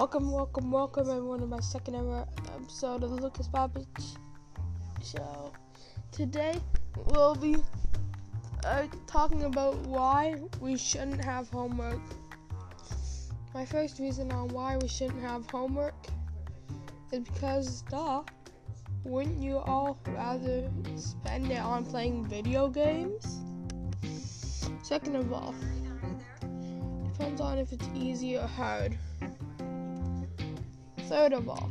Welcome, welcome, welcome everyone to my second ever episode of the Lucas Babbage Show. Today we'll be uh, talking about why we shouldn't have homework. My first reason on why we shouldn't have homework is because, duh, wouldn't you all rather spend it on playing video games? Second of all, depends on if it's easy or hard. Third of all,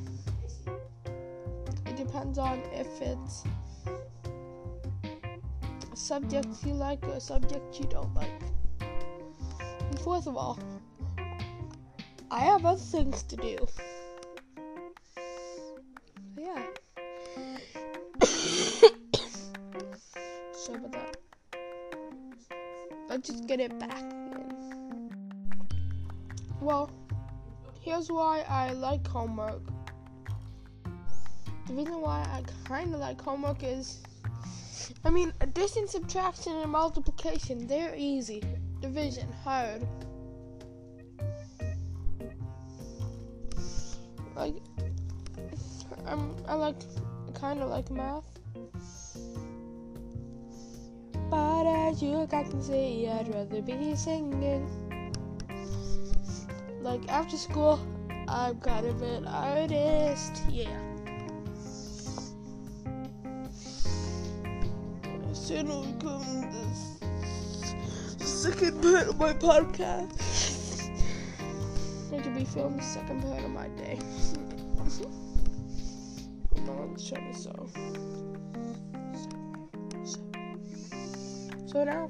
it depends on if it's a subject you like or a subject you don't like. And fourth of all, I have other things to do. Yeah. Sorry about that. Let's just get it back. Well, here's why I like homework. The reason why I kind of like homework is, I mean, addition, subtraction, and multiplication, they're easy. Division, hard. Like, I'm, I like, kind of like math. But as you can see, I'd rather be singing. Like after school, I'm kind of an artist. Yeah. Soon will become the second part of my podcast. I could be filming the second part of my day. I'm trying to sew. So now,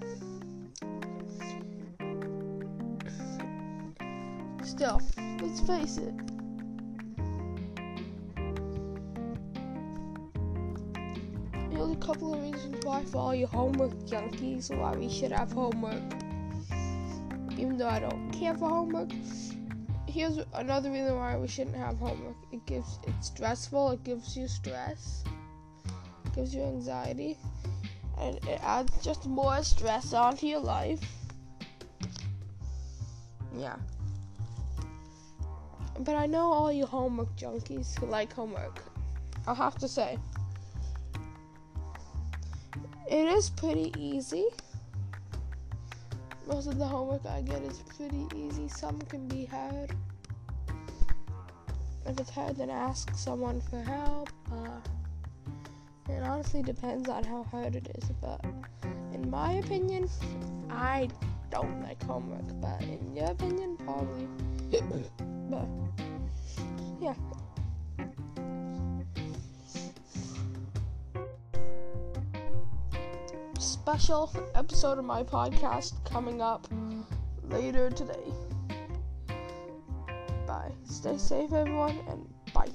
still, let's face it. Here's a couple of reasons why, for all you homework junkies, why we should have homework. Even though I don't care for homework, here's another reason why we shouldn't have homework. It gives it's stressful. It gives you stress. It gives you anxiety and it adds just more stress onto your life. Yeah. But I know all you homework junkies who like homework. I'll have to say. It is pretty easy. Most of the homework I get is pretty easy. Some can be hard. If it's hard, then ask someone for help. Uh, it honestly depends on how hard it is, but in my opinion, I don't like homework, but in your opinion, probably. but yeah. Special episode of my podcast coming up later today. Bye. Stay safe, everyone, and bye.